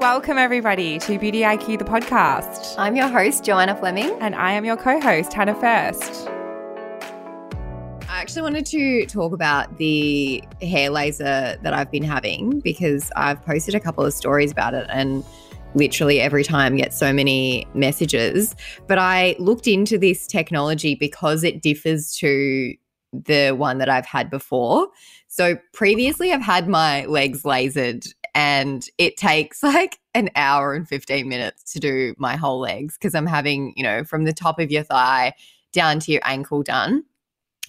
Welcome, everybody, to Beauty IQ, the podcast. I'm your host, Joanna Fleming. And I am your co host, Hannah Furst. I actually wanted to talk about the hair laser that I've been having because I've posted a couple of stories about it and literally every time get so many messages. But I looked into this technology because it differs to the one that I've had before. So previously, I've had my legs lasered and it takes like an hour and 15 minutes to do my whole legs because I'm having, you know, from the top of your thigh down to your ankle done.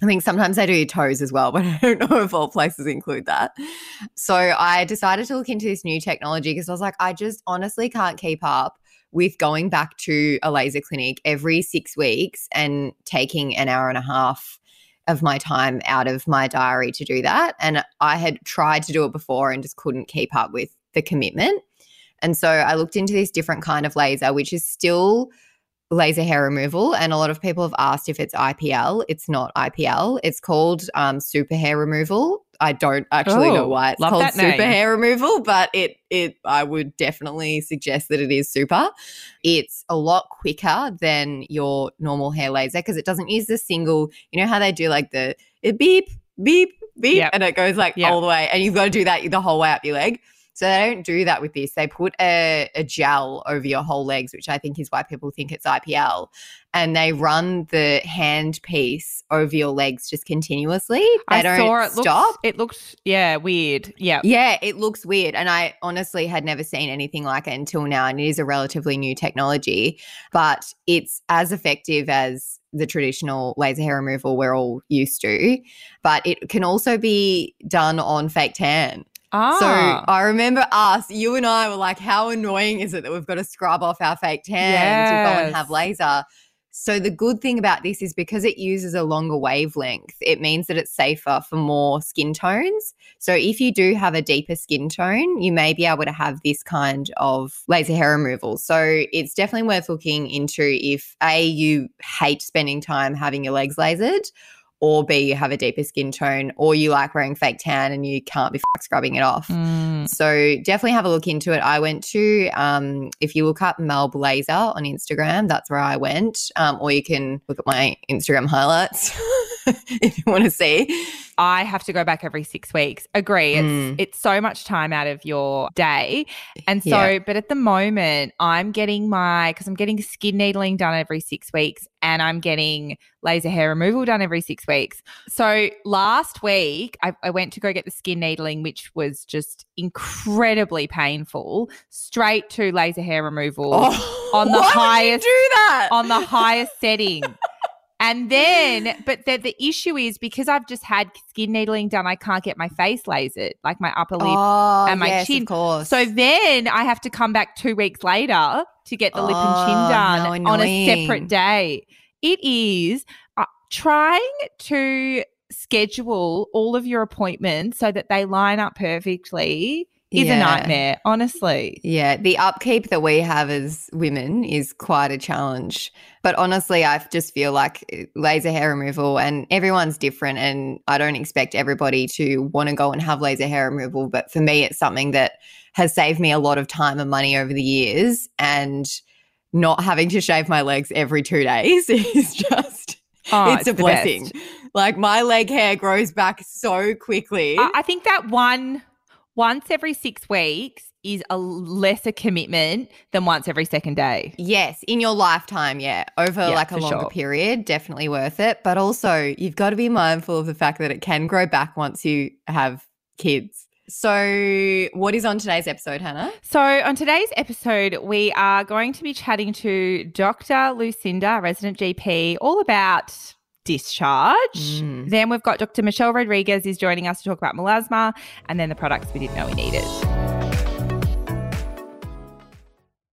I think sometimes I do your toes as well, but I don't know if all places include that. So I decided to look into this new technology because I was like, I just honestly can't keep up with going back to a laser clinic every six weeks and taking an hour and a half of my time out of my diary to do that. And I had tried to do it before and just couldn't keep up with the commitment. And so I looked into this different kind of laser, which is still laser hair removal. And a lot of people have asked if it's IPL. It's not IPL. It's called um, super hair removal. I don't actually oh, know why it's called super name. hair removal, but it it I would definitely suggest that it is super. It's a lot quicker than your normal hair laser because it doesn't use the single. You know how they do like the beep beep beep, yep. and it goes like yep. all the way, and you've got to do that the whole way up your leg. So they don't do that with this. They put a, a, gel over your whole legs, which I think is why people think it's IPL. And they run the hand piece over your legs just continuously. They I don't saw it stop. Looks, it looked, yeah, weird. Yeah. Yeah, it looks weird. And I honestly had never seen anything like it until now. And it is a relatively new technology, but it's as effective as the traditional laser hair removal we're all used to, but it can also be done on fake tan. Ah. So I remember us, you and I were like, how annoying is it that we've got to scrub off our fake tan yes. to go and have laser? So the good thing about this is because it uses a longer wavelength, it means that it's safer for more skin tones. So if you do have a deeper skin tone, you may be able to have this kind of laser hair removal. So it's definitely worth looking into if A, you hate spending time having your legs lasered or B, you have a deeper skin tone, or you like wearing fake tan and you can't be scrubbing it off. Mm. So definitely have a look into it. I went to, um, if you look up Mel Blazer on Instagram, that's where I went. Um, or you can look at my Instagram highlights if you want to see. I have to go back every six weeks. Agree. It's mm. it's so much time out of your day. And so, yeah. but at the moment, I'm getting my because I'm getting skin needling done every six weeks and I'm getting laser hair removal done every six weeks. So last week I, I went to go get the skin needling, which was just incredibly painful, straight to laser hair removal oh, on the highest do that? on the highest setting. And then, but the, the issue is because I've just had skin needling done, I can't get my face lasered, like my upper lip oh, and my yes, chin. Of course. So then I have to come back two weeks later to get the oh, lip and chin oh, done on a separate day. It is uh, trying to schedule all of your appointments so that they line up perfectly is yeah. a nightmare, honestly. Yeah, the upkeep that we have as women is quite a challenge. But honestly, I just feel like eh, laser hair removal and everyone's different. And I don't expect everybody to want to go and have laser hair removal. But for me, it's something that has saved me a lot of time and money over the years. And not having to shave my legs every two days is just, oh, it's, it's, a blessing. Best. Like my leg hair grows back so quickly. I, I think that one once every six weeks is a lesser commitment than once every second day. Yes, in your lifetime, yeah. Over yeah, like a longer sure. period, definitely worth it. But also, you've got to be mindful of the fact that it can grow back once you have kids. So, what is on today's episode, Hannah? So, on today's episode, we are going to be chatting to Dr. Lucinda, resident GP, all about discharge. Mm. Then we've got Dr. Michelle Rodrigues is joining us to talk about melasma and then the products we didn't know we needed.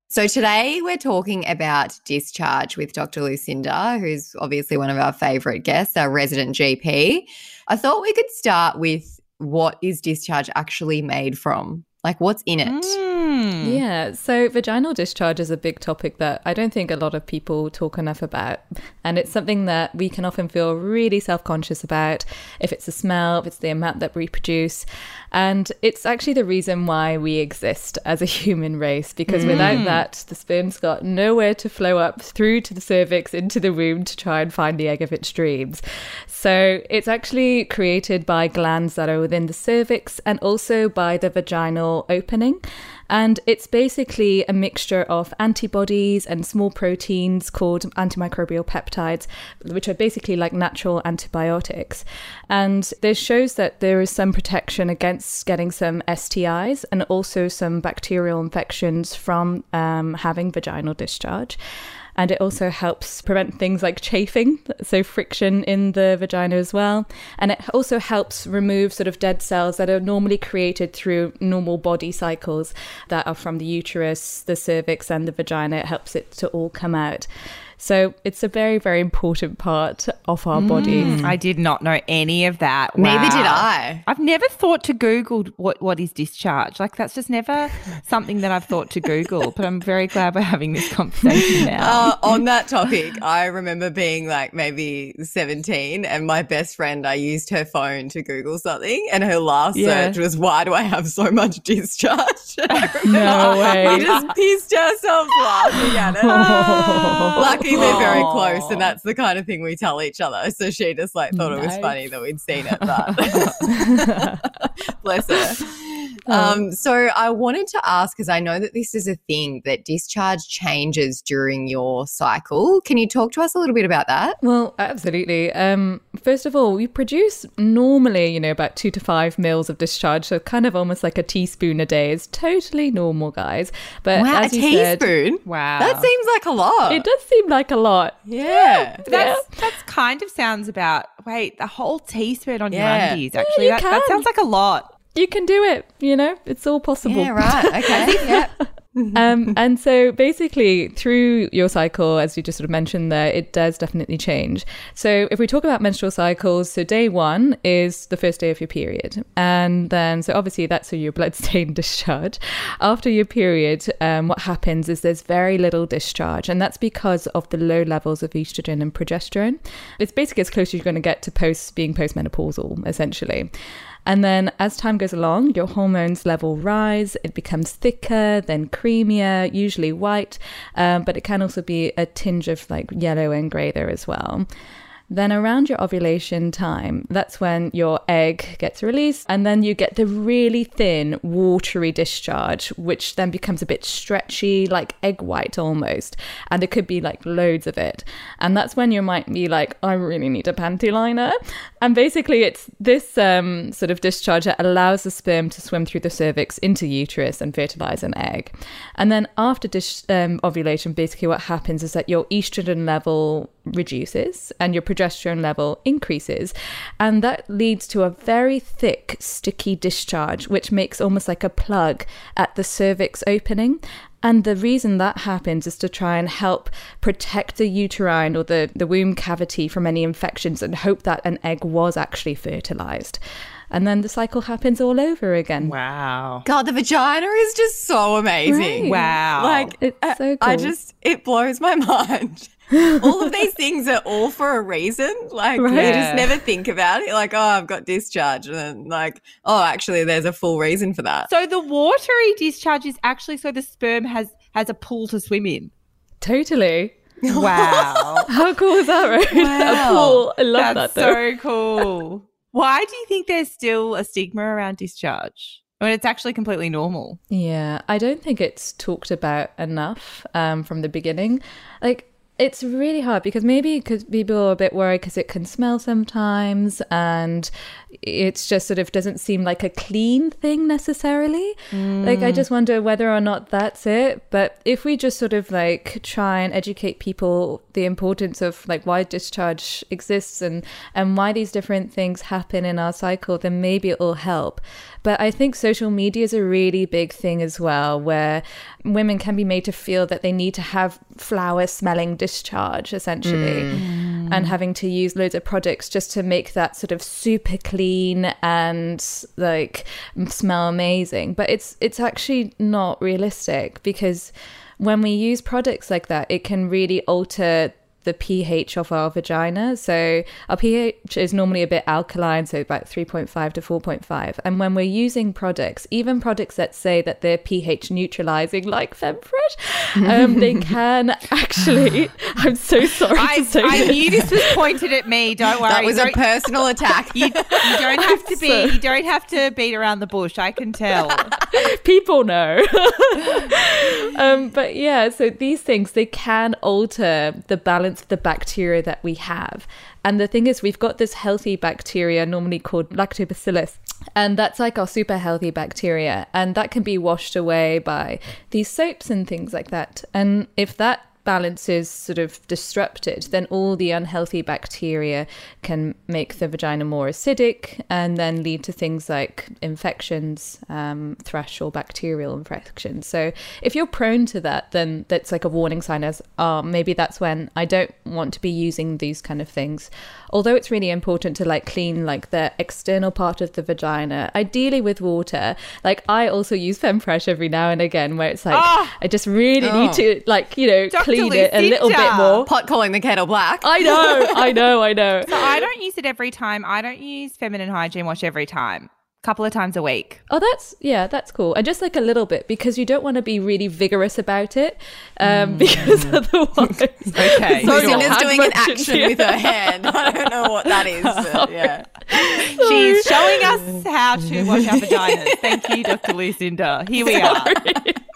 So today we're talking about discharge with Dr. Lucinda, who's obviously one of our favorite guests, our resident GP. I thought we could start with what is discharge actually made from? Like what's in it? Mm. Yeah, so vaginal discharge is a big topic that I don't think a lot of people talk enough about. And it's something that we can often feel really self conscious about if it's the smell, if it's the amount that we produce. And it's actually the reason why we exist as a human race, because mm. without that, the sperm's got nowhere to flow up through to the cervix into the womb to try and find the egg of its dreams. So it's actually created by glands that are within the cervix and also by the vaginal opening. And it's basically a mixture of antibodies and small proteins called antimicrobial peptides, which are basically like natural antibiotics. And this shows that there is some protection against getting some STIs and also some bacterial infections from um, having vaginal discharge and it also helps prevent things like chafing, so friction in the vagina as well. And it also helps remove sort of dead cells that are normally created through normal body cycles that are from the uterus, the cervix, and the vagina. It helps it to all come out. So it's a very, very important part of our mm. bodies. I did not know any of that. Wow. Neither did I. I've never thought to Google what, what is discharge. Like that's just never something that I've thought to Google. But I'm very glad we're having this conversation now. Uh, on that topic, I remember being like maybe 17 and my best friend, I used her phone to Google something and her last yeah. search was, why do I have so much discharge? no way. We just pissed ourselves laughing at it. Oh. Like lucky they're very close, and that's the kind of thing we tell each other. So she just like thought it was funny that we'd seen it, but bless her. Um, so I wanted to ask because I know that this is a thing that discharge changes during your cycle. Can you talk to us a little bit about that? Well, absolutely. Um, first of all, we produce normally, you know, about two to five mils of discharge, so kind of almost like a teaspoon a day is totally normal, guys. But wow, as a teaspoon. Said, wow, that seems like a lot. It does seem like a lot. Yeah, that's yeah. that's kind of sounds about. Wait, the whole teaspoon on yeah. your undies. Actually, yeah, that, that sounds like a lot you can do it. You know, it's all possible. Yeah, right. Okay. yeah. um, and so basically, through your cycle, as you just sort of mentioned there, it does definitely change. So if we talk about menstrual cycles, so day one is the first day of your period. And then, so obviously, that's your blood stain discharge. After your period, um, what happens is there's very little discharge. And that's because of the low levels of estrogen and progesterone. It's basically as close as you're going to get to post being postmenopausal, essentially. And then as time goes along, your hormones level rise, it becomes thicker, then creamier, usually white, um, but it can also be a tinge of like yellow and grey there as well. Then, around your ovulation time, that's when your egg gets released, and then you get the really thin, watery discharge, which then becomes a bit stretchy, like egg white almost. And it could be like loads of it. And that's when you might be like, I really need a panty liner. And basically, it's this um, sort of discharge that allows the sperm to swim through the cervix into uterus and fertilize an egg. And then, after dis- um, ovulation, basically, what happens is that your estrogen level reduces and your progesterone level increases. And that leads to a very thick, sticky discharge, which makes almost like a plug at the cervix opening. And the reason that happens is to try and help protect the uterine or the, the womb cavity from any infections and hope that an egg was actually fertilized and then the cycle happens all over again. Wow. God, the vagina is just so amazing. Right. Wow. Like it's so cool. I just it blows my mind all of these things are all for a reason. Like right. you just never think about it. Like, oh, I've got discharge, and then like, oh, actually, there's a full reason for that. So the watery discharge is actually so the sperm has has a pool to swim in. Totally. Wow. How cool is that, right? Wow. A pool. I love That's that. Though. so cool. Why do you think there's still a stigma around discharge? I mean, it's actually completely normal. Yeah, I don't think it's talked about enough um, from the beginning. Like, It's really hard because maybe because people are a bit worried because it can smell sometimes, and it's just sort of doesn't seem like a clean thing necessarily. Mm. Like I just wonder whether or not that's it. But if we just sort of like try and educate people the importance of like why discharge exists and and why these different things happen in our cycle, then maybe it will help. But I think social media is a really big thing as well, where women can be made to feel that they need to have flower smelling discharge essentially mm. and having to use loads of products just to make that sort of super clean and like smell amazing. But it's it's actually not realistic because when we use products like that, it can really alter the pH of our vagina. So our pH is normally a bit alkaline, so about 3.5 to 4.5. And when we're using products, even products that say that they're pH neutralizing, like Femfresh, um, they can actually. I'm so sorry I, to say I this. knew this was pointed at me. Don't worry. That was a personal attack. You, you don't have to be. You don't have to beat around the bush. I can tell. People know. um, but yeah, so these things they can alter the balance the bacteria that we have. And the thing is, we've got this healthy bacteria normally called lactobacillus. And that's like our super healthy bacteria. And that can be washed away by these soaps and things like that. And if that balance is sort of disrupted, then all the unhealthy bacteria can make the vagina more acidic and then lead to things like infections, um, thrush or bacterial infections. So if you're prone to that, then that's like a warning sign as, oh, maybe that's when I don't want to be using these kind of things. Although it's really important to like clean like the external part of the vagina, ideally with water. Like I also use Femfresh every now and again where it's like, oh! I just really oh. need to like, you know, Dr clean it a little bit more. Pot calling the kettle black. I know, I know, I know. So I don't use it every time. I don't use feminine hygiene wash every time couple of times a week. Oh, that's yeah, that's cool. And just like a little bit because you don't want to be really vigorous about it, um, mm. because otherwise, okay. Lucinda's doing an action with her hand. I don't know what that is. But, yeah, she's showing us how to wash our vaginas. Thank you, Dr. Lucinda. Here we are.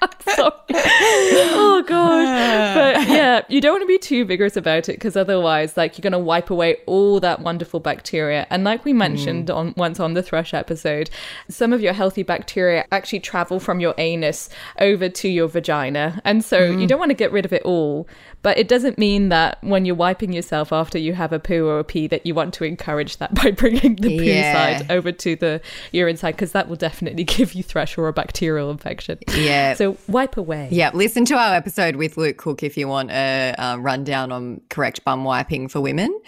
sorry. oh god. But yeah, you don't want to be too vigorous about it because otherwise, like, you're going to wipe away all that wonderful bacteria. And like we mentioned mm. on once on the thrush episode, some of your healthy bacteria actually travel from your anus over to your vagina, and so mm. you don't want to get rid of it all. But it doesn't mean that when you're wiping yourself after you have a poo or a pee that you want to encourage that by bringing the poo yeah. side over to the urine side because that will definitely give you thrush or a bacterial infection. Yeah. So wipe away. Yeah. Listen to our episode with Luke Cook if you want a, a rundown on correct bum wiping for women.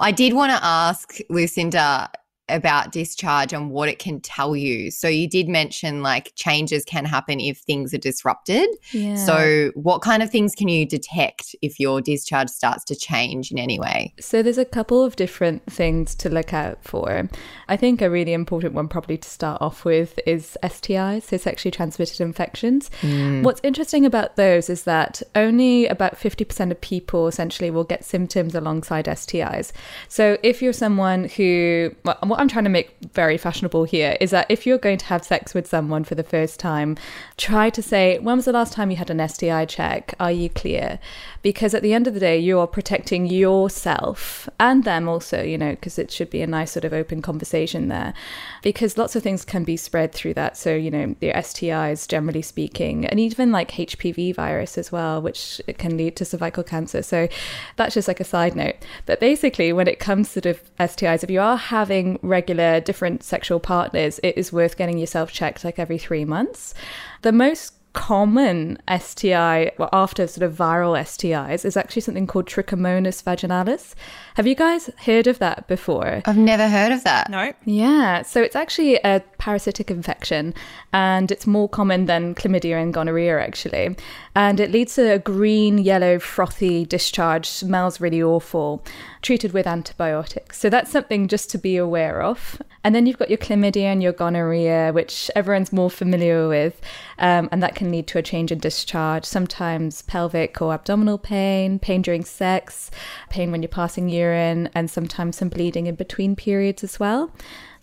I did want to ask Lucinda about discharge and what it can tell you. So you did mention like changes can happen if things are disrupted. Yeah. So what kind of things can you detect if your discharge starts to change in any way? So there's a couple of different things to look out for. I think a really important one probably to start off with is STIs, so sexually transmitted infections. Mm. What's interesting about those is that only about 50% of people essentially will get symptoms alongside STIs. So if you're someone who well, what I'm trying to make very fashionable here is that if you're going to have sex with someone for the first time, try to say, when was the last time you had an STI check? Are you clear? Because at the end of the day, you are protecting yourself and them also, you know, because it should be a nice sort of open conversation there. Because lots of things can be spread through that. So, you know, the STIs, generally speaking, and even like HPV virus as well, which can lead to cervical cancer. So that's just like a side note. But basically, when it comes to sort of STIs, if you are having regular different sexual partners, it is worth getting yourself checked like every three months. The most common STI, well, after sort of viral STIs, is actually something called Trichomonas vaginalis. Have you guys heard of that before? I've never heard of that. No. Yeah. So it's actually a parasitic infection and it's more common than chlamydia and gonorrhea, actually. And it leads to a green, yellow, frothy discharge, smells really awful, treated with antibiotics. So that's something just to be aware of. And then you've got your chlamydia and your gonorrhea, which everyone's more familiar with. Um, and that can lead to a change in discharge, sometimes pelvic or abdominal pain, pain during sex, pain when you're passing urine, and sometimes some bleeding in between periods as well.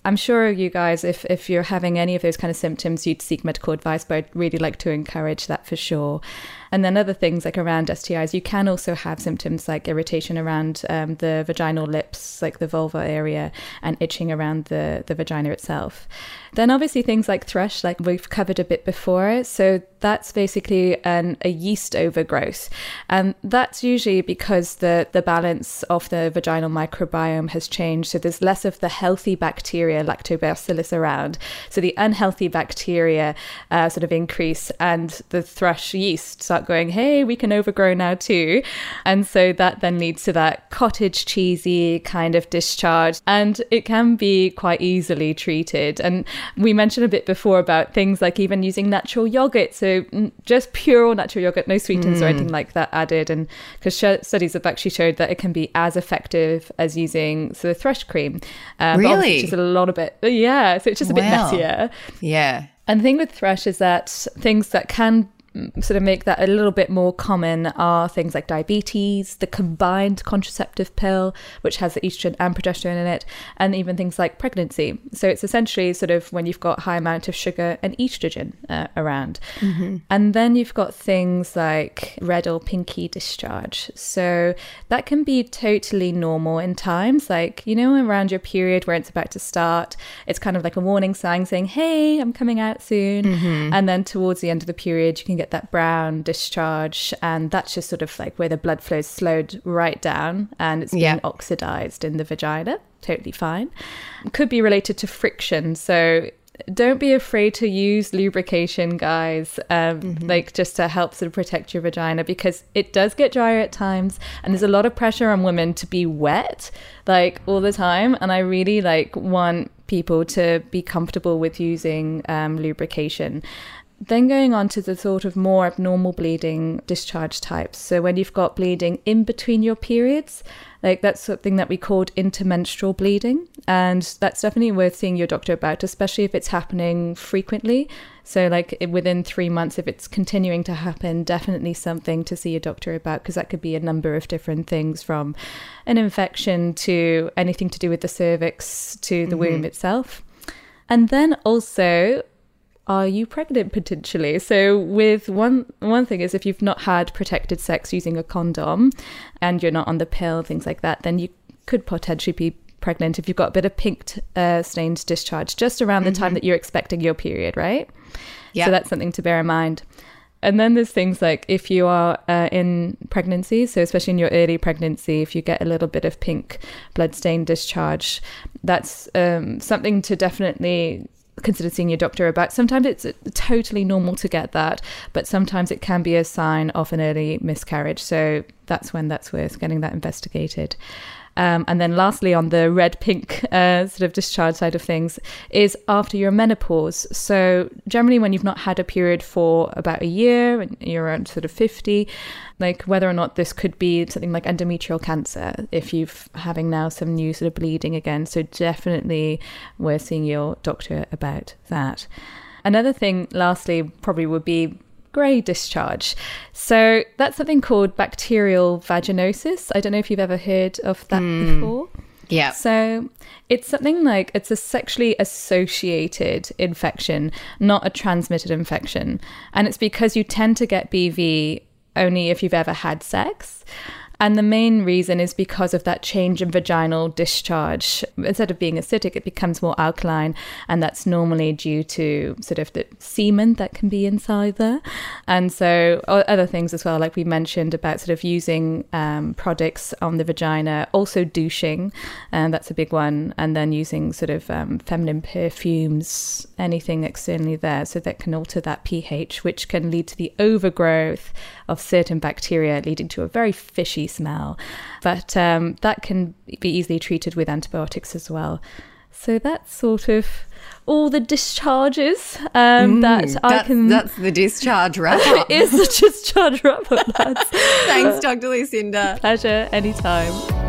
I'm sure you guys, if, if you're having any of those kind of symptoms, you'd seek medical advice, but I'd really like to encourage that for sure. And then other things like around STIs, you can also have symptoms like irritation around um, the vaginal lips, like the vulva area, and itching around the, the vagina itself. Then obviously things like thrush, like we've covered a bit before. So that's basically an, a yeast overgrowth. And that's usually because the, the balance of the vaginal microbiome has changed. So there's less of the healthy bacteria, lactobacillus around. So the unhealthy bacteria uh, sort of increase and the thrush yeast start going, hey, we can overgrow now too. And so that then leads to that cottage cheesy kind of discharge. And it can be quite easily treated. And we mentioned a bit before about things like even using natural yogurt. So just pure natural yogurt, no sweeteners mm. or anything like that added. And because sh- studies have actually showed that it can be as effective as using sort of thrush cream. Um, really? Which is a lot of it. Yeah. So it's just a bit wow. messier. Yeah. And the thing with thrush is that things that can sort of make that a little bit more common are things like diabetes, the combined contraceptive pill, which has the estrogen and progesterone in it, and even things like pregnancy. So it's essentially sort of when you've got high amount of sugar and estrogen uh, around. Mm-hmm. And then you've got things like red or pinky discharge. So that can be totally normal in times, like, you know, around your period where it's about to start, it's kind of like a warning sign saying, hey, I'm coming out soon. Mm-hmm. And then towards the end of the period, you can get that brown discharge, and that's just sort of like where the blood flow is slowed right down and it's being yeah. oxidized in the vagina. Totally fine. Could be related to friction. So don't be afraid to use lubrication, guys, um, mm-hmm. like just to help sort of protect your vagina because it does get drier at times and there's a lot of pressure on women to be wet like all the time. And I really like want people to be comfortable with using um, lubrication. Then going on to the sort of more abnormal bleeding discharge types. So when you've got bleeding in between your periods, like that's something that we called intermenstrual bleeding. And that's definitely worth seeing your doctor about, especially if it's happening frequently. So, like within three months, if it's continuing to happen, definitely something to see your doctor about because that could be a number of different things from an infection to anything to do with the cervix to the mm-hmm. womb itself. And then also, are you pregnant potentially? So with one one thing is if you've not had protected sex using a condom and you're not on the pill, things like that, then you could potentially be pregnant if you've got a bit of pink uh, stained discharge just around the mm-hmm. time that you're expecting your period, right? Yeah. So that's something to bear in mind. And then there's things like if you are uh, in pregnancy, so especially in your early pregnancy, if you get a little bit of pink blood stain discharge, that's um, something to definitely consider seeing your doctor about. Sometimes it's uh, totally normal to get that, but sometimes it can be a sign of an early miscarriage. So that's when that's worth getting that investigated. Um, and then lastly, on the red pink uh, sort of discharge side of things, is after your menopause. So generally, when you've not had a period for about a year, and you're around sort of 50, like whether or not this could be something like endometrial cancer, if you're having now some new sort of bleeding again. So definitely, we're seeing your doctor about that. Another thing, lastly, probably would be grey discharge. So that's something called bacterial vaginosis. I don't know if you've ever heard of that mm. before. Yeah. So it's something like it's a sexually associated infection, not a transmitted infection. And it's because you tend to get BV only if you've ever had sex. And the main reason is because of that change in vaginal discharge. Instead of being acidic, it becomes more alkaline. And that's normally due to sort of the semen that can be inside there. And so, other things as well, like we mentioned about sort of using um, products on the vagina, also douching, and that's a big one. And then using sort of um, feminine perfumes, anything externally there, so that can alter that pH, which can lead to the overgrowth of certain bacteria, leading to a very fishy smell. But um, that can be easily treated with antibiotics as well. So that's sort of all the discharges um, mm, that I can. That's the discharge wrap up. it is the discharge wrap up, Thanks, Dr. Lucinda. Pleasure, anytime.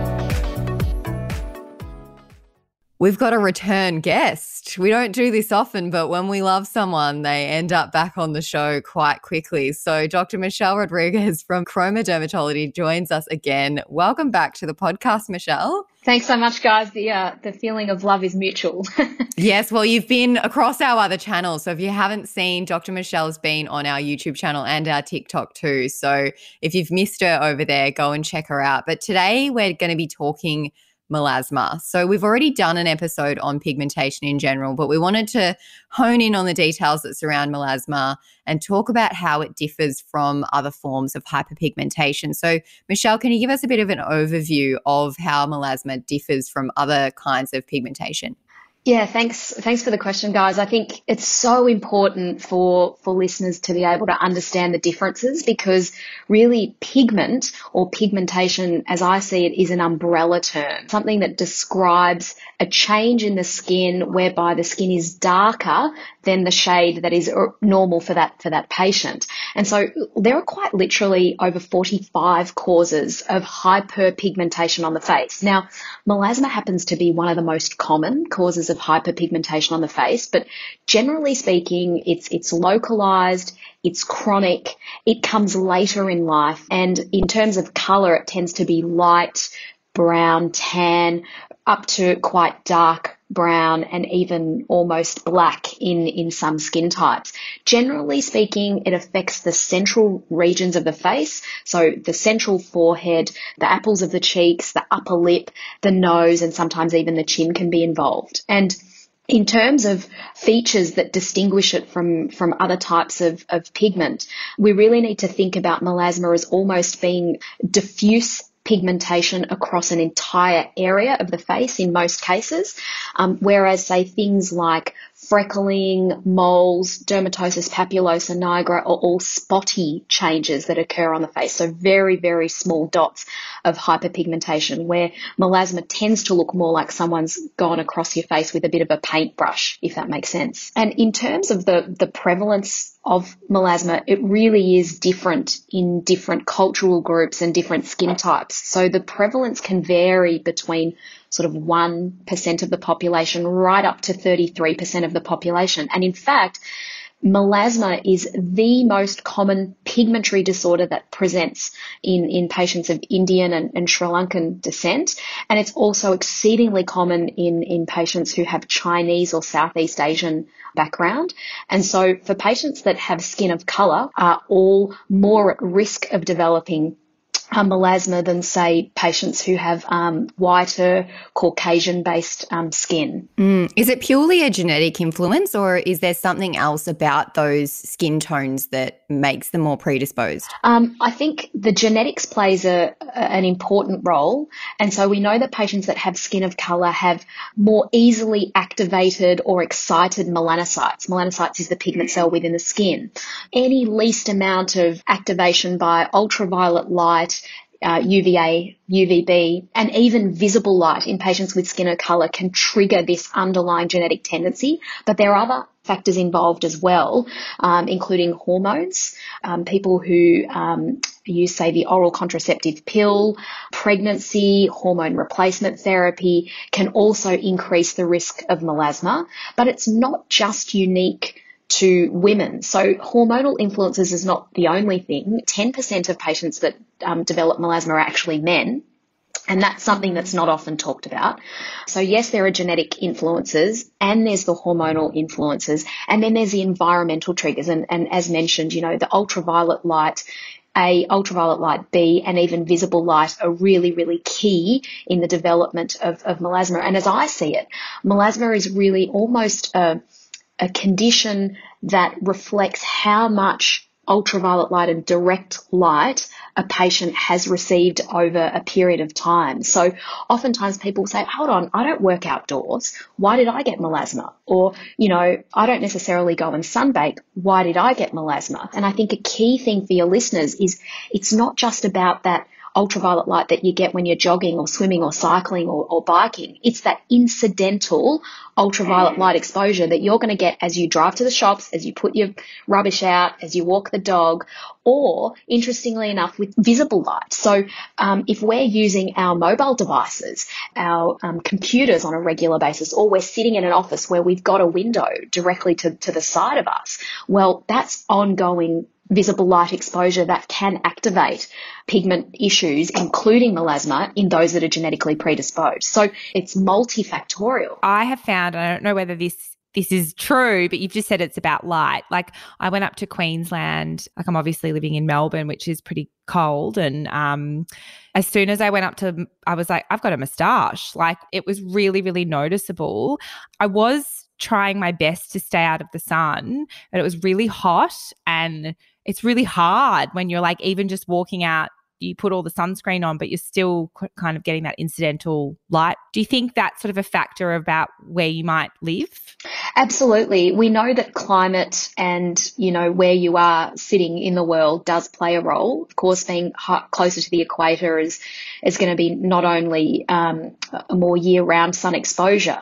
We've got a return guest. We don't do this often, but when we love someone, they end up back on the show quite quickly. So, Dr. Michelle Rodrigues from Chroma Dermatology joins us again. Welcome back to the podcast, Michelle. Thanks so much, guys. The uh, the feeling of love is mutual. yes, well, you've been across our other channels. So if you haven't seen, Dr. Michelle's been on our YouTube channel and our TikTok too. So if you've missed her over there, go and check her out. But today we're going to be talking melasma. So we've already done an episode on pigmentation in general, but we wanted to hone in on the details that surround melasma and talk about how it differs from other forms of hyperpigmentation. So Michelle, can you give us a bit of an overview of how melasma differs from other kinds of pigmentation? Yeah, thanks. Thanks for the question, guys. I think it's so important for, for listeners to be able to understand the differences because really pigment or pigmentation, as I see it, is an umbrella term, something that describes a change in the skin whereby the skin is darker than the shade that is uh, normal for that, for that patient. And so there are quite literally over 45 causes of hyperpigmentation on the face. Now, melasma happens to be one of the most common causes of hyperpigmentation on the face, but generally speaking, it's, it's localized, it's chronic, it comes later in life, and in terms of color, it tends to be light, brown, tan, up to quite dark brown and even almost black in, in some skin types. Generally speaking, it affects the central regions of the face. So the central forehead, the apples of the cheeks, the upper lip, the nose, and sometimes even the chin can be involved. And in terms of features that distinguish it from, from other types of, of pigment, we really need to think about melasma as almost being diffuse pigmentation across an entire area of the face in most cases, um, whereas say things like freckling, moles, dermatosis papulosa nigra are all spotty changes that occur on the face. So very, very small dots of hyperpigmentation where melasma tends to look more like someone's gone across your face with a bit of a paintbrush, if that makes sense. And in terms of the, the prevalence of melasma, it really is different in different cultural groups and different skin types. So the prevalence can vary between sort of 1% of the population right up to 33% of the population. And in fact, melasma is the most common pigmentary disorder that presents in, in patients of Indian and, and, Sri Lankan descent. And it's also exceedingly common in, in patients who have Chinese or Southeast Asian background. And so for patients that have skin of color are all more at risk of developing um, melasma than, say, patients who have um, whiter, Caucasian based um, skin. Mm. Is it purely a genetic influence, or is there something else about those skin tones that makes them more predisposed? Um, I think the genetics plays a, a, an important role. And so we know that patients that have skin of colour have more easily activated or excited melanocytes. Melanocytes is the pigment cell within the skin. Any least amount of activation by ultraviolet light uh, UVA, UVB, and even visible light in patients with skin of color can trigger this underlying genetic tendency. But there are other factors involved as well, um, including hormones. Um, people who um, use, say, the oral contraceptive pill, pregnancy, hormone replacement therapy can also increase the risk of melasma. But it's not just unique to women. So hormonal influences is not the only thing. 10% of patients that um, develop melasma are actually men. And that's something that's not often talked about. So yes, there are genetic influences and there's the hormonal influences and then there's the environmental triggers. And, and as mentioned, you know, the ultraviolet light a, ultraviolet light B, and even visible light are really, really key in the development of, of melasma. And as I see it, melasma is really almost a, a condition that reflects how much ultraviolet light and direct light a patient has received over a period of time. So oftentimes people say, hold on, I don't work outdoors. Why did I get melasma? Or, you know, I don't necessarily go and sunbake. Why did I get melasma? And I think a key thing for your listeners is it's not just about that ultraviolet light that you get when you're jogging or swimming or cycling or, or biking. It's that incidental ultraviolet light exposure that you're going to get as you drive to the shops, as you put your rubbish out, as you walk the dog, or interestingly enough, with visible light. So um, if we're using our mobile devices, our um, computers on a regular basis, or we're sitting in an office where we've got a window directly to, to the side of us, well, that's ongoing visible light exposure that can activate pigment issues, including melasma, in those that are genetically predisposed. So it's multifactorial. I have found, I don't know whether this this is true, but you've just said it's about light. Like I went up to Queensland, like I'm obviously living in Melbourne, which is pretty cold. And um, as soon as I went up to, I was like, I've got a moustache. Like it was really, really noticeable. I was trying my best to stay out of the sun, but it was really hot and it's really hard when you're like even just walking out you put all the sunscreen on, but you're still kind of getting that incidental light. Do you think that's sort of a factor about where you might live? Absolutely. We know that climate and, you know, where you are sitting in the world does play a role. Of course, being closer to the equator is, is going to be not only um, a more year round sun exposure,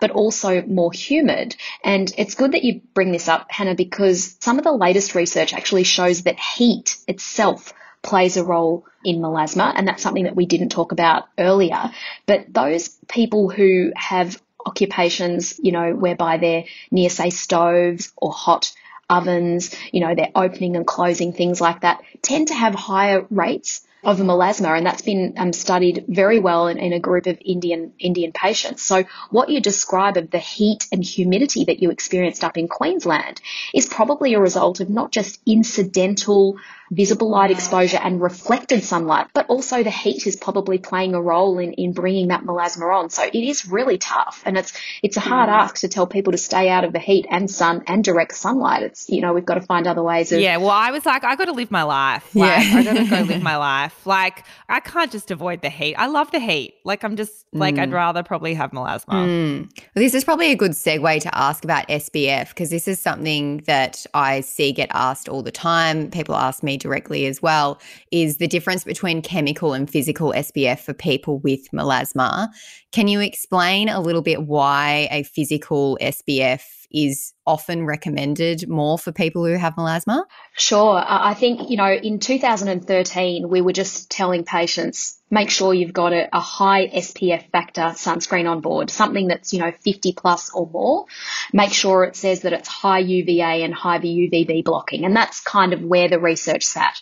but also more humid. And it's good that you bring this up, Hannah, because some of the latest research actually shows that heat itself plays a role in melasma, and that's something that we didn't talk about earlier. But those people who have occupations, you know, whereby they're near, say, stoves or hot ovens, you know, they're opening and closing, things like that, tend to have higher rates of melasma, and that's been um, studied very well in, in, a group of Indian Indian patients. So, what you describe of the heat and humidity that you experienced up in Queensland is probably a result of not just incidental visible light exposure and reflected sunlight, but also the heat is probably playing a role in, in bringing that melasma on. So it is really tough. And it's, it's a hard ask to tell people to stay out of the heat and sun and direct sunlight. It's, you know, we've got to find other ways of. Yeah. Well, I was like, I got to live my life. Like, yeah. I got to go live my life. Like, I can't just avoid the heat. I love the heat. Like, I'm just like, mm. I'd rather probably have melasma. Mm. Well, this is probably a good segue to ask about SPF because this is something that I see get asked all the time. People ask me directly as well is the difference between chemical and physical SPF for people with melasma. Can you explain a little bit why a physical SPF is often recommended more for people who have melasma? Sure. I think, you know, in 2013, we were just telling patients make sure you've got a, a, high SPF factor sunscreen on board, something that's, you know, 50 plus or more. Make sure it says that it's high UVA and high UVB blocking. And that's kind of where the research sat.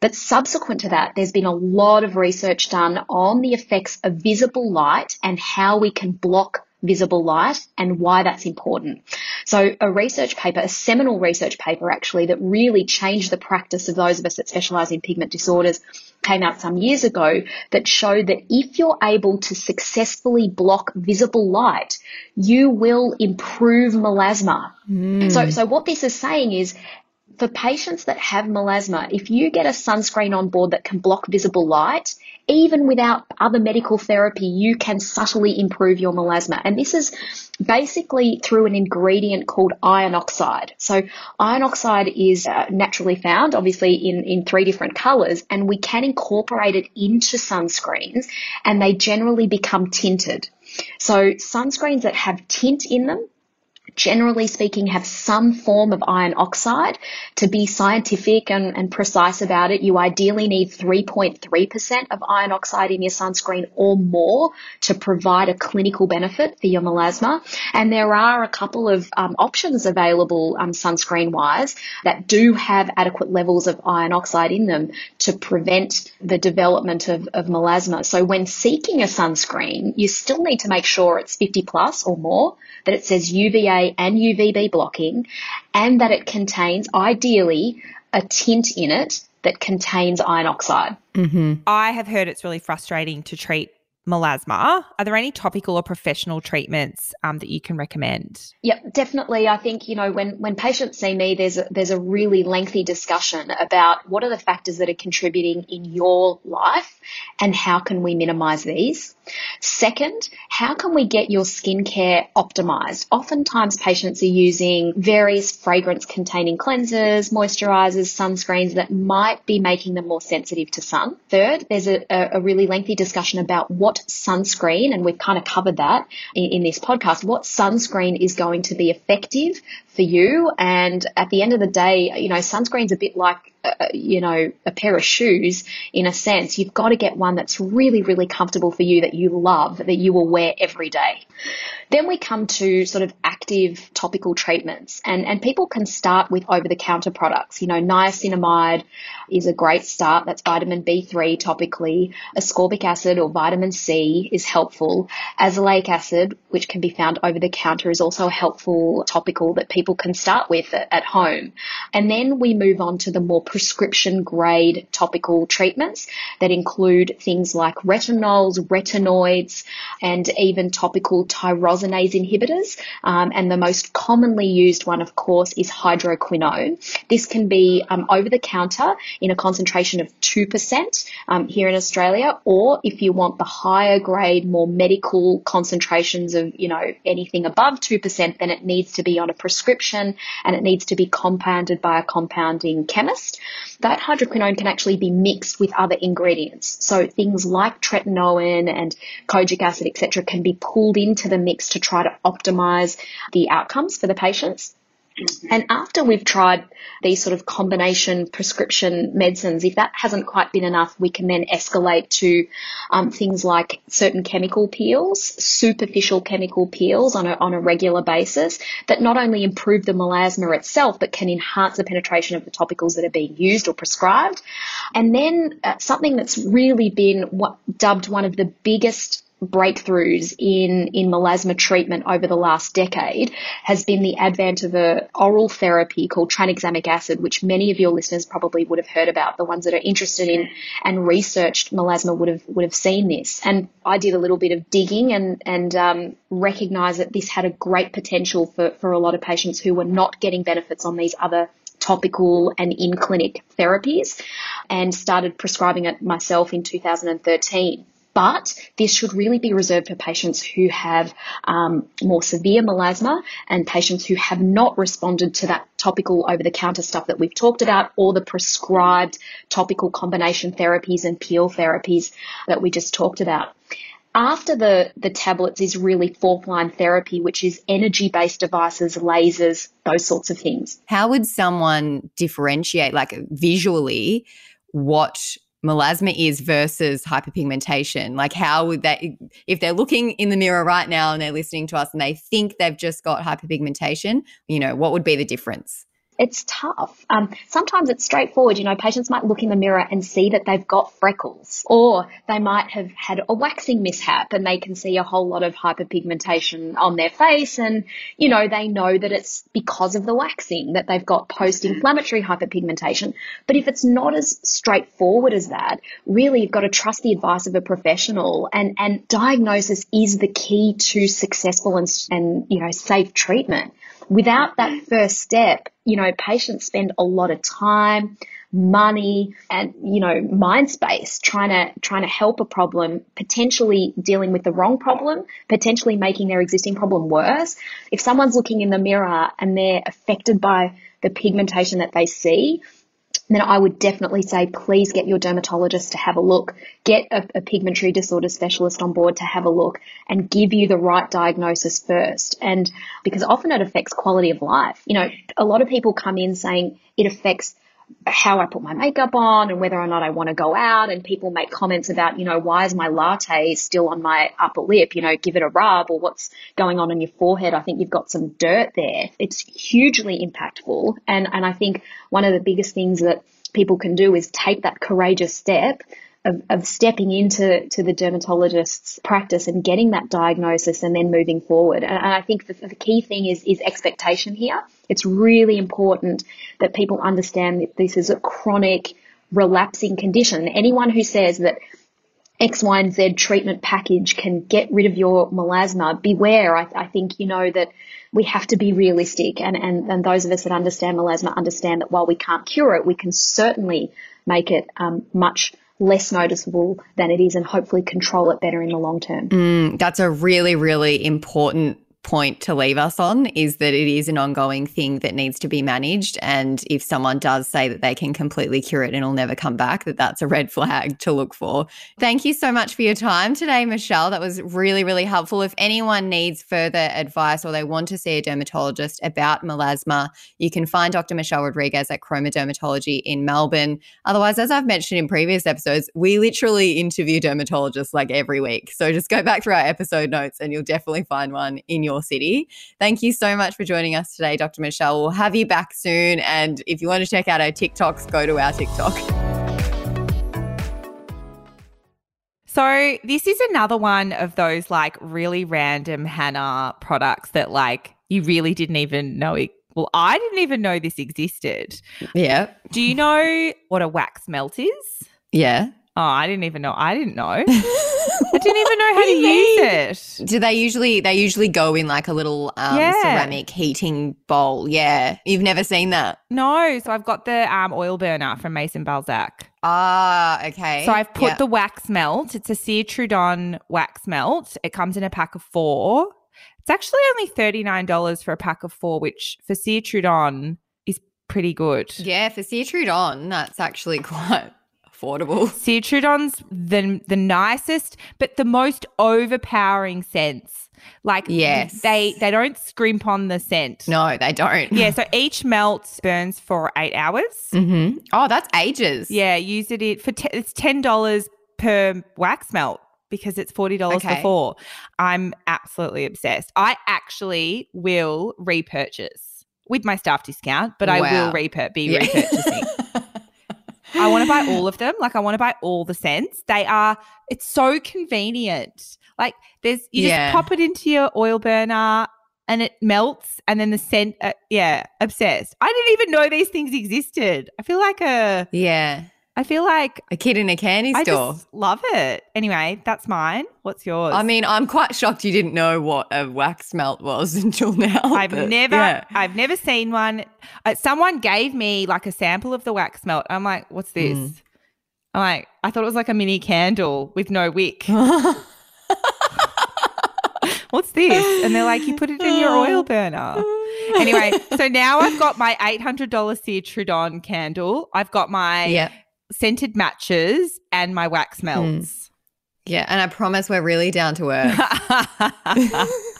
But subsequent to that, there's been a lot of research done on the effects of visible light and how we can block visible light and why that's important. So a research paper, a seminal research paper actually that really changed the practice of those of us that specialize in pigment disorders came out some years ago that showed that if you're able to successfully block visible light, you will improve melasma. Mm. So, so what this is saying is for patients that have melasma, if you get a sunscreen on board that can block visible light, even without other medical therapy, you can subtly improve your melasma. And this is basically through an ingredient called iron oxide. So iron oxide is uh, naturally found, obviously in, in three different colors, and we can incorporate it into sunscreens and they generally become tinted. So sunscreens that have tint in them generally speaking, have some form of iron oxide. To be scientific and, and precise about it, you ideally need 3.3% of iron oxide in your sunscreen or more to provide a clinical benefit for your melasma. And there are a couple of um, options available um, sunscreen wise that do have adequate levels of iron oxide in them to prevent the development of, of melasma. So when seeking a sunscreen, you still need to make sure it's 50 plus or more that it says UVA and UVB blocking, and that it contains ideally a tint in it that contains iron oxide. Mm-hmm. I have heard it's really frustrating to treat melasma. Are there any topical or professional treatments um, that you can recommend? Yep, definitely. I think you know when when patients see me, there's a, there's a really lengthy discussion about what are the factors that are contributing in your life and how can we minimize these. Second, how can we get your skincare optimized? Oftentimes, patients are using various fragrance containing cleansers, moisturizers, sunscreens that might be making them more sensitive to sun. Third, there's a, a really lengthy discussion about what sunscreen, and we've kind of covered that in, in this podcast, what sunscreen is going to be effective for you. And at the end of the day, you know, sunscreen's a bit like a, you know, a pair of shoes in a sense. You've got to get one that's really, really comfortable for you that you love, that you will wear every day. Then we come to sort of active topical treatments and, and people can start with over the counter products. You know, niacinamide is a great start. That's vitamin B3 topically. Ascorbic acid or vitamin C is helpful. Azelaic acid, which can be found over the counter, is also a helpful topical that people can start with at, home. And then we move on to the more prescription grade topical treatments that include things like retinols, retinoids, and even topical tyrosinase inhibitors. Um, and the most commonly used one, of course, is hydroquinone. This can be um, over the counter in a concentration of 2% um, here in Australia, or if you want the higher grade, more medical concentrations of, you know, anything above 2%, then it needs to be on a prescription and it needs to be compounded by a compounding chemist. That hydroquinone can actually be mixed with other ingredients. So things like tretinoin and kojic acid, etc., can be pulled into the mix to try to optimize the outcomes for the patients. And after we've tried these sort of combination prescription medicines, if that hasn't quite been enough, we can then escalate to um, things like certain chemical peels, superficial chemical peels on a, on a regular basis that not only improve the melasma itself, but can enhance the penetration of the topicals that are being used or prescribed. And then uh, something that's really been what, dubbed one of the biggest breakthroughs in, in melasma treatment over the last decade has been the advent of a oral therapy called tranexamic acid, which many of your listeners probably would have heard about. The ones that are interested in and researched melasma would have would have seen this. And I did a little bit of digging and and um, recognized that this had a great potential for for a lot of patients who were not getting benefits on these other topical and in clinic therapies and started prescribing it myself in 2013 but this should really be reserved for patients who have um, more severe melasma and patients who have not responded to that topical over the counter stuff that we've talked about or the prescribed topical combination therapies and peel therapies that we just talked about after the, the tablets is really fourth line therapy, which is energy based devices, lasers, those sorts of things. How would someone differentiate, like visually, what melasma is versus hyperpigmentation? Like, how would they, if they're looking in the mirror right now and they're listening to us and they think they've just got hyperpigmentation, you know, what would be the difference? It's tough. Um, sometimes it's straightforward. You know, patients might look in the mirror and see that they've got freckles, or they might have had a waxing mishap and they can see a whole lot of hyperpigmentation on their face. And, you know, they know that it's because of the waxing that they've got post inflammatory hyperpigmentation. But if it's not as straightforward as that, really you've got to trust the advice of a professional and, and diagnosis is the key to successful and, and, you know, safe treatment. Without that first step, you know, patients spend a lot of time, money and, you know, mind space trying to, trying to help a problem, potentially dealing with the wrong problem, potentially making their existing problem worse. If someone's looking in the mirror and they're affected by the pigmentation that they see, then I would definitely say please get your dermatologist to have a look, get a, a, pigmentary disorder specialist on board to have a look and give you the right diagnosis first. And because often it affects quality of life. You know, a lot of people come in saying it affects how I put my makeup on and whether or not I want to go out. And people make comments about, you know, why is my latte still on my upper lip? You know, give it a rub or what's going on in your forehead. I think you've got some dirt there. It's hugely impactful. And, and I think one of the biggest things that people can do is take that courageous step of, of stepping into to the dermatologist's practice and getting that diagnosis and then moving forward. And, I think the, the key thing is is expectation here. It's really important that people understand that this is a chronic relapsing condition. Anyone who says that X, Y, and Z treatment package can get rid of your melasma, beware. I, I, think you know that we have to be realistic and, and, and those of us that understand melasma understand that while we can't cure it, we can certainly make it um, much less noticeable than it is and hopefully control it better in the long term. Mm, that's a really, really important point to leave us on is that it is an ongoing thing that needs to be managed. And if someone does say that they can completely cure it and it'll never come back, that that's a red flag to look for. Thank you so much for your time today, Michelle. That was really, really helpful. If anyone needs further advice or they want to see a dermatologist about melasma, you can find Dr. Michelle Rodrigues at Chroma Dermatology in Melbourne. Otherwise, as I've mentioned in previous episodes, we literally interview dermatologists like every week. So just go back through our episode notes and you'll definitely find one in your city. Thank you so much for joining us today, Dr. Michelle. We'll have you back soon. And if you want to check out our TikToks, go to our TikTok. So, this is another one of those like really random Hannah products that like you really didn't even know it. Well, I didn't even know this existed. Yeah. Do you know what a wax melt is? Yeah. Oh, I didn't even know. I didn't know. I didn't even know how to use it. Do they usually they usually go in like a little um, Yeah. ceramic heating bowl? Yeah. You've never seen that? No, so I've got the um, oil burner from Maison Balzac. Ah, okay. So I've put Yeah. the wax melt. It's a Cire Trudon wax melt. It comes in a pack of four. It's actually only $39 for a pack of four, which for Cire Trudon is pretty good. Yeah, for Cire Trudon, that's actually quite affordable. Cire Trudon's the, the nicest, but the most overpowering scents. Like Yes. they they don't scrimp on the scent. No, they don't. Yeah, so each melt burns for eight hours. Mm-hmm. Oh, that's ages. Yeah, use it in- for te- it's ten dollars per wax melt because it's forty dollars Okay. for four. I'm absolutely obsessed. I actually will repurchase with my staff discount, but I will repur- be Yeah. repurchasing. I want to buy all of them. Like I want to buy all the scents. They are. It's so convenient. Like there's you Yeah. just pop it into your oil burner and it melts, and then the scent. Uh, yeah, obsessed. I didn't even know these things existed. I feel like a. yeah. I feel like A kid in a candy store. I just love it. Anyway, that's mine. What's yours? I mean, I'm quite shocked you didn't know what a wax melt was until now. I've but never, yeah. I've never seen one. Uh, someone gave me like a sample of the wax melt. I'm like, what's this? Mm. I'm like, I thought it was like a mini candle with no wick. what's this? And they're like, you put it in your oil burner. Anyway, so now I've got my $800 Cire Trudon candle. I've got my. Scented matches and my wax hmm. melts. Yeah. And I promise we're really down to earth.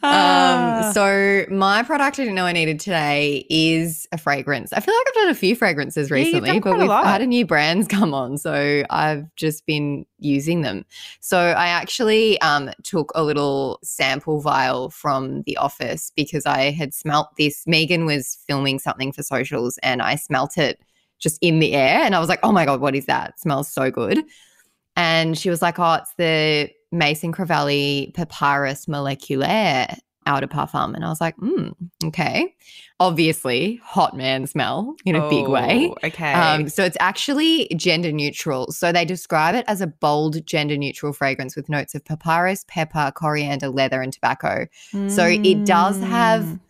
Um, so my product I didn't know I needed today is a fragrance. I feel like I've done a few fragrances recently, done but we've had a new brands come on, so I've just been using them. So I actually um, took a little sample vial from the office because I had smelt this. Megan was filming something for socials, and I smelt it just in the air, and I was like, "Oh my god, what is that? It smells so good." And she was like, "Oh, it's the Maison Crivelli Papyrus Moleculaire Eau de Parfum." And I was like, "Hmm, okay." Obviously, hot man smell in a big way. Oh, Okay. Um, so it's actually gender neutral. So they describe it as a bold gender neutral fragrance with notes of papyrus, pepper, coriander, leather, and tobacco. So it does have Mm.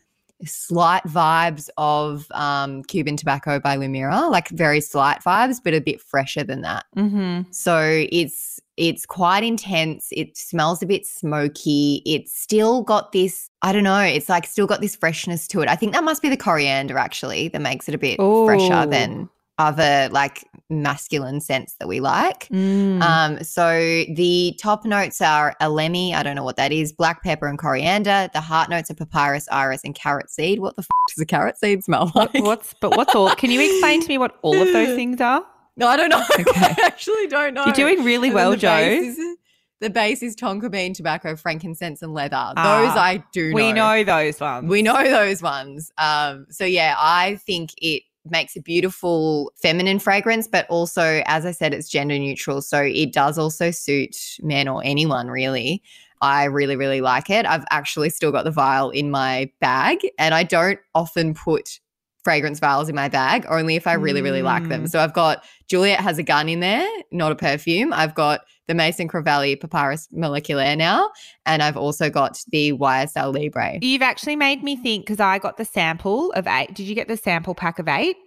slight vibes of um, Cuban tobacco by Lumira, like very slight vibes, but a bit fresher than that. Mhm. So it's it's quite intense. It smells a bit smoky. It's still got this, I don't know, it's like still got this freshness to it. I think that must be the coriander actually that makes it a bit fresher than other like masculine scents that we like. Mm. Um, so the top notes are elemi, I don't know what that is, black pepper and coriander. The heart notes are papyrus, iris, and carrot seed. What the f- does a carrot seed smell like? What- what's but what's all? Can you explain to me what all of those things are? No, I don't know. Okay. I actually don't know. You're doing really well, the Joe. base is- the base is tonka bean, tobacco, frankincense, and leather. Those Ah, I do know. We know those ones. We know those ones. Um, so yeah, I think it makes a beautiful feminine fragrance, but also, as I said, it's gender neutral. So it does also suit men or anyone really. I really, really like it. I've actually still got the vial in my bag, and I don't often put fragrance vials in my bag, only if I really, really like them. Mm. So I've got Juliette has a gun in there, not a perfume. I've got the Maison Crivelli Papyrus Moleculaire now, and I've also got the YSL Libre. You've actually made me think because I got the sample of eight. Did you get the sample pack of eight?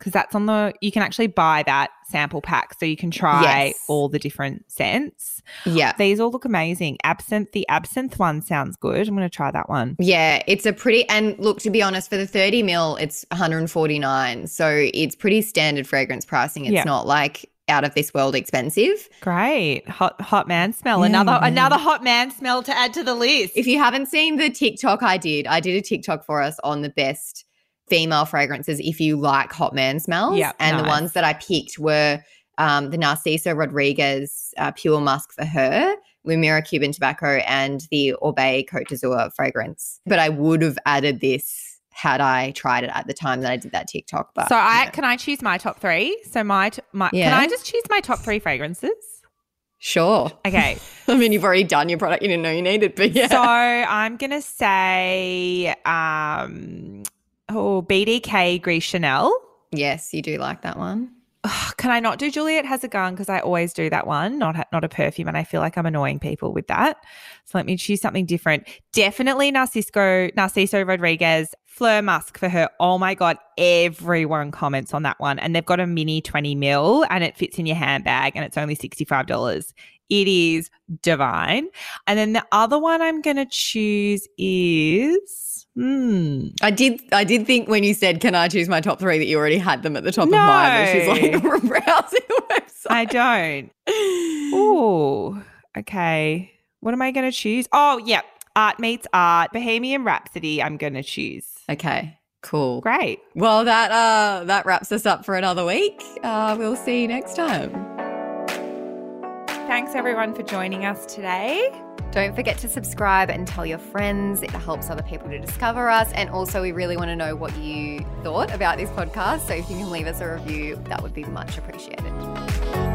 Because that's on the you can actually buy that sample pack so you can try Yes. all the different scents. Yeah. These all look amazing. Absinthe, the absinthe one sounds good. I'm going to try that one. Yeah, it's a pretty and look to be honest, for the 30 mil, it's 149. So it's pretty standard fragrance pricing. It's Yeah. not like out of this world expensive. Great. Hot hot man smell. Yeah, another another hot man smell to add to the list. If you haven't seen the TikTok I did, I did a TikTok for us on the best female fragrances if you like hot man smells. Yeah, and the ones that I picked were um, the Narciso Rodriguez uh, Pure Musc for her, Lumira Cuban Tobacco, and the Orbe Cote d'Azur fragrance. But I would have added this had I tried it at the time that I did that TikTok. But so I yeah. can I choose my top 3? So my my Yeah. can I just choose my top 3 fragrances? sure. Okay. I mean, you've already done your product. You didn't know you needed, but yeah. So I'm going to say um oh BDK Gris Charnel. yes, you do like that one. Ugh, can I not do Juliette has a gun because I always do that one, not not a perfume, and I feel like I'm annoying people with that. So let me choose something different. Definitely Narciso Narciso Rodriguez Fleur Musc for her. Oh my god, everyone comments on that one, and they've got a mini 20 mil, and it fits in your handbag, and it's only sixty five dollars. It is divine. And then the other one I'm gonna choose is hmm. I did. I did think when you said, "Can I choose my top three? that you already had them at the top of mine, which is like No. browsing the website. I don't. Ooh, okay. What am I going to choose? Oh, yep. Art meets art. Bohemian Rhapsody. I'm going to choose. Okay, cool. Great. Well, that uh, that wraps us up for another week. Uh, we'll see you next time. Thanks everyone for joining us today. Don't forget to subscribe and tell your friends. It helps other people to discover us. And also, we really want to know what you thought about this podcast. So if you can leave us a review, that would be much appreciated.